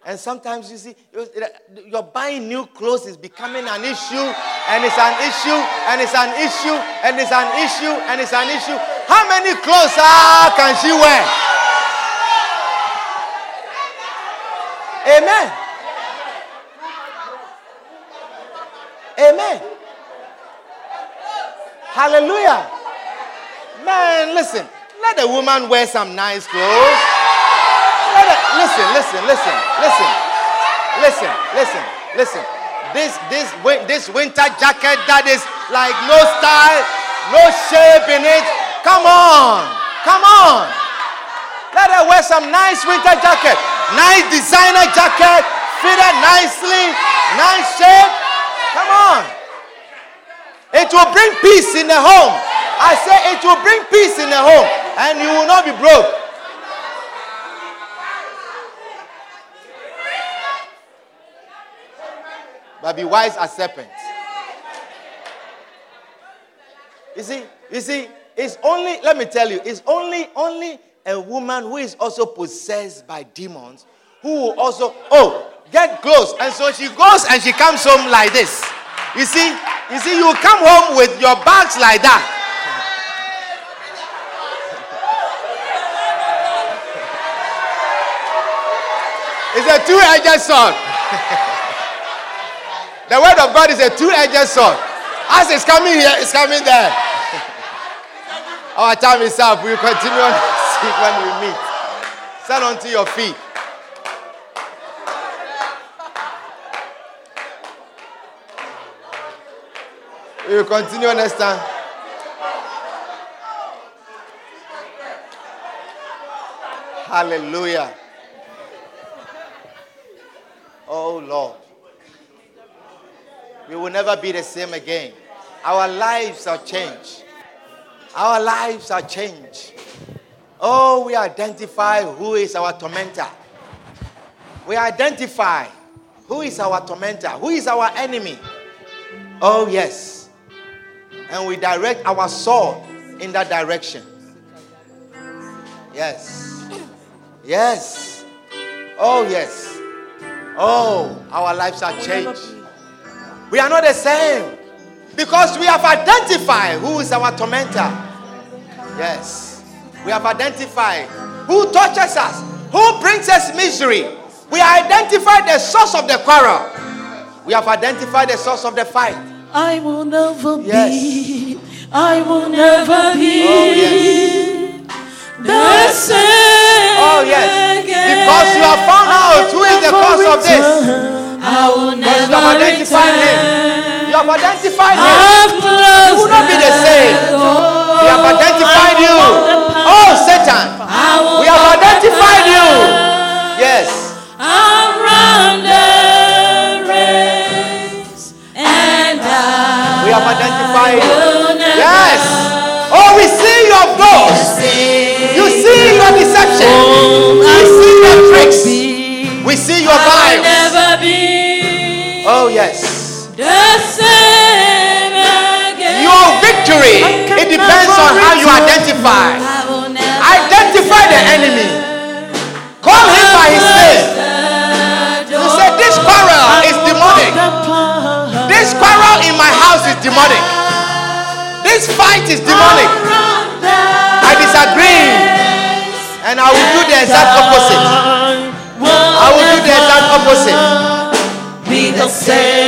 And sometimes you see, you're buying new clothes is becoming an issue, and it's an issue, and it's an issue, and it's an issue, and it's an issue. How many clothes ah, can she wear? Amen. Amen. Hallelujah. Man, listen. Let the woman wear some nice clothes. Let listen, listen, listen, listen, listen, listen, listen. This this this winter jacket that is like no style, no shape in it. Come on, come on. Let her wear some nice winter jacket, nice designer jacket, fitted nicely, nice shape. Come on. It will bring peace in the home. I say it will bring peace in the home, and you will not be broke. But be wise as serpents. You see, you see, it's only, let me tell you, it's only, only a woman who is also possessed by demons, who also, oh, get close. And so she goes and she comes home like this. You see, you see, you come home with your bags like that. It's a two-edged sword. the word of God is a two-edged sword. As it's coming here, it's coming there. Our time is up. We we'll continue on week when we meet. Stand onto your feet. We will continue next time. Hallelujah. Oh Lord. We will never be the same again. Our lives are changed. Our lives are changed. Oh, we identify who is our tormentor. We identify who is our tormentor, who is our enemy. Oh, yes. And we direct our sword in that direction. Yes. Yes. Oh, yes. Oh, our lives are changed. We are not the same because we have identified who is our tormentor. Yes. We have identified who touches us, who brings us misery. We identified the source of the quarrel. We have identified the source of the fight. I will never Yes. be. I will never oh, be Oh, yes. the same. Oh, yes. Because you have found out who is the cause of this. I will Because never you have identified him. You have identified him. You will not be Your victory, it depends on how you identify. Identify the enemy. Call him by his name. You say, This quarrel is demonic. This quarrel in my house is demonic. This fight is demonic. I disagree. And I will do the exact opposite. I will do the exact opposite. Be the same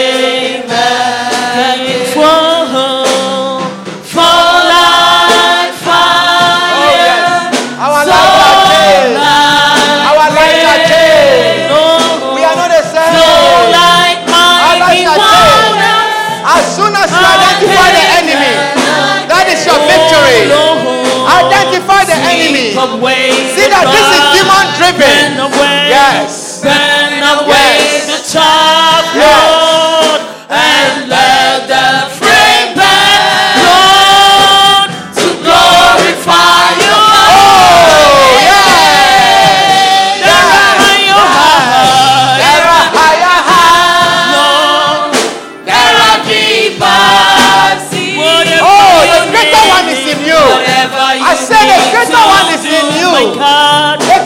enemy. See that this is demon driven. Yes. burn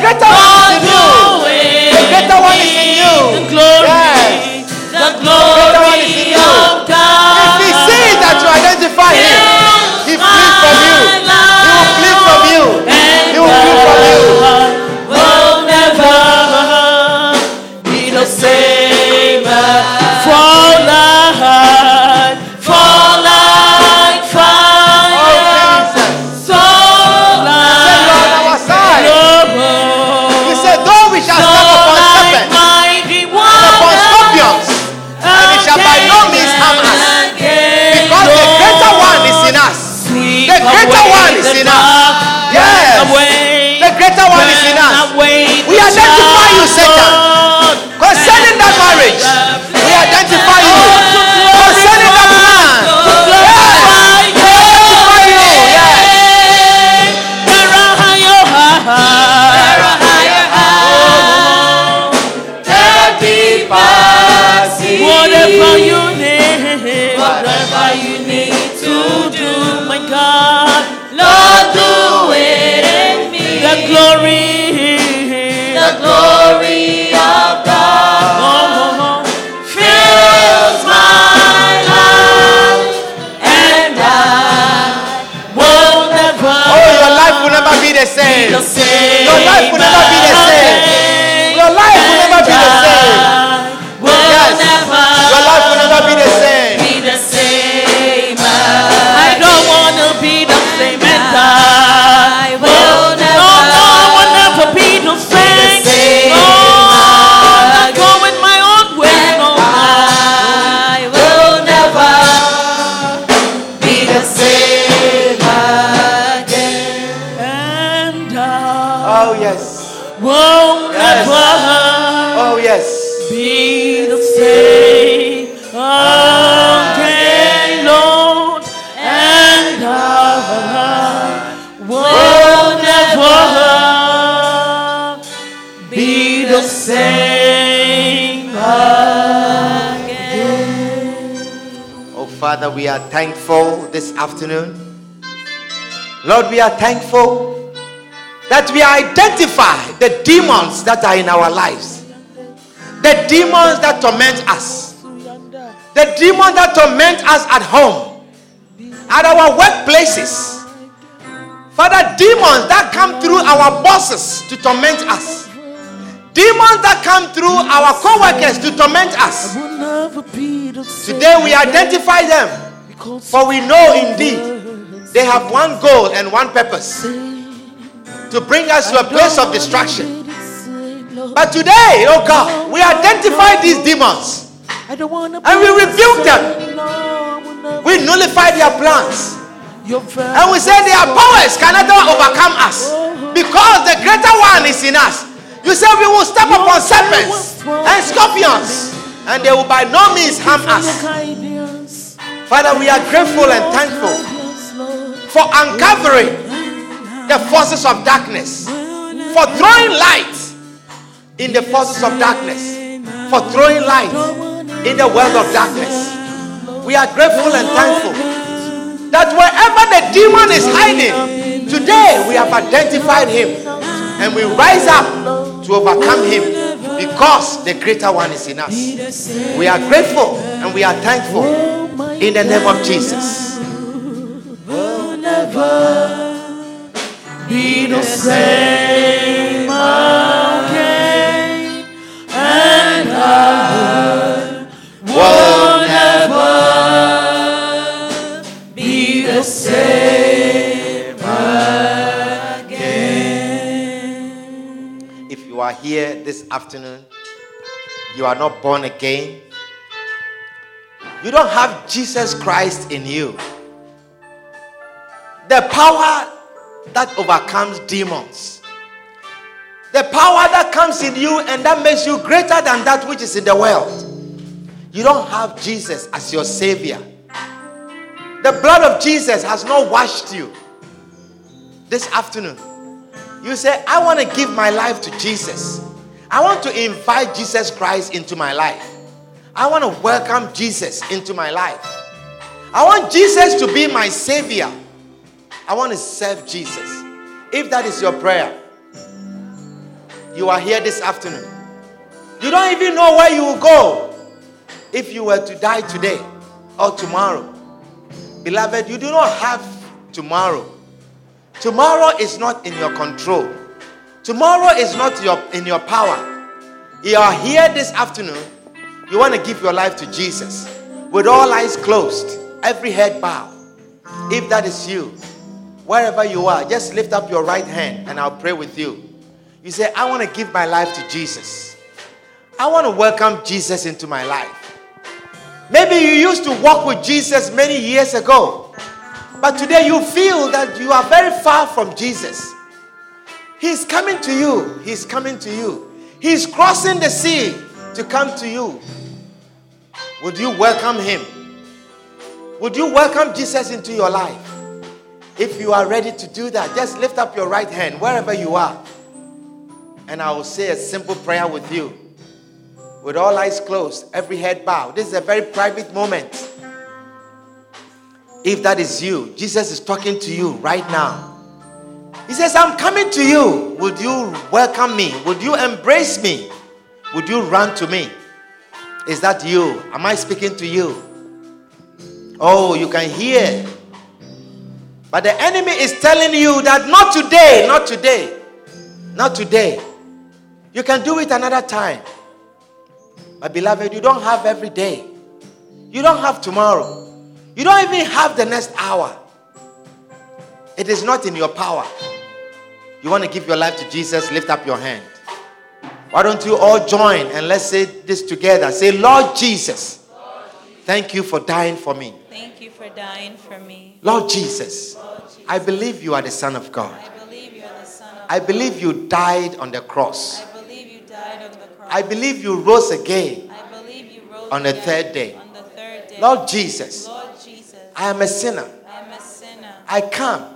greater one Father, we are thankful this afternoon. Lord, we are thankful that we identify the demons that are in our lives, the demons that torment us, the demons that torment us at home, at our workplaces. Father, demons that come through our bosses to torment us, demons that come through our co workers to torment us. Today we identify them. For we know indeed they have one goal and one purpose to bring us to a place of destruction. But today, oh God, we identify these demons and we rebuke them. We nullify their plans and we say their powers cannot overcome us because the greater one is in us. You say we will step upon serpents and scorpions and they will by no means harm us. Father, we are grateful and thankful for uncovering the forces of darkness, for throwing light in the forces of darkness, for throwing light in the world of darkness. We are grateful and thankful that wherever the demon is hiding, today we have identified him and we rise up to overcome him because the greater one is in us. We are grateful and we are thankful in the name of Jesus. be the same afternoon, you are not born again, you don't have Jesus Christ in you. The power that overcomes demons, the power that comes in you and that makes you greater than that which is in the world. You don't have Jesus as your Savior. The blood of Jesus has not washed you this afternoon. You say, I want to give my life to Jesus. I want to invite Jesus Christ into my life. I want to welcome Jesus into my life. I want Jesus to be my Savior. I want to serve Jesus. If that is your prayer, you are here this afternoon. You don't even know where you will go if you were to die today or tomorrow. Beloved, you do not have tomorrow. Tomorrow is not in your control. Tomorrow is not your, in your power. You are here this afternoon. You want to give your life to Jesus with all eyes closed, every head bowed. If that is you, wherever you are, just lift up your right hand and I'll pray with you. You say, I want to give my life to Jesus. I want to welcome Jesus into my life. Maybe you used to walk with Jesus many years ago, but today you feel that you are very far from Jesus. He's coming to you. He's coming to you. He's crossing the sea to come to you. Would you welcome him? Would you welcome Jesus into your life? If you are ready to do that, just lift up your right hand wherever you are. And I will say a simple prayer with you. With all eyes closed, every head bowed. This is a very private moment. If that is you, Jesus is talking to you right now. He says, I'm coming to you. Would you welcome me? Would you embrace me? Would you run to me? Is that you? Am I speaking to you? Oh, you can hear. But the enemy is telling you that not today, not today, not today. You can do it another time. But beloved, you don't have every day. You don't have tomorrow. You don't even have the next hour. It is not in your power. You want to give your life to Jesus? Lift up your hand. Why don't you all join and let's say this together? Say, Lord Jesus, thank you for dying for me. Thank you for dying for me. Lord Jesus, I believe you are the Son of God. I believe you are the Son I believe you died on the cross. I believe you died on the cross. I believe you rose again. I believe you rose on the third day. On the third day. Lord Jesus, Lord Jesus, I am a sinner. I am a sinner. I come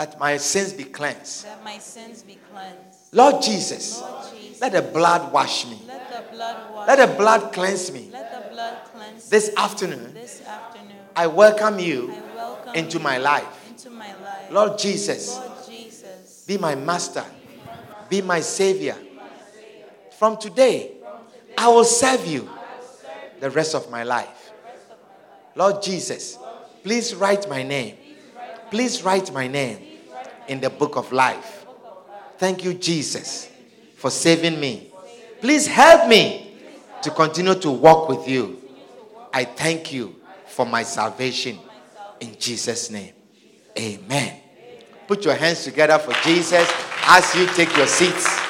that my sins be cleansed. that my sins be cleansed. Lord Jesus, Lord Jesus, let the blood wash me. let the blood wash. Let the blood cleanse me. Let the blood cleanse This afternoon, this afternoon. I welcome you I welcome into you my life. into my life. Lord Jesus, Lord Jesus, be my master, be my savior. From today, I will serve you the rest of my life. Lord Jesus, please write my name. Please write my name in the book of life. Thank you, Jesus, for saving me. Please help me to continue to walk with you. I thank you for my salvation in Jesus' name. Amen. Put your hands together for Jesus as you take your seats.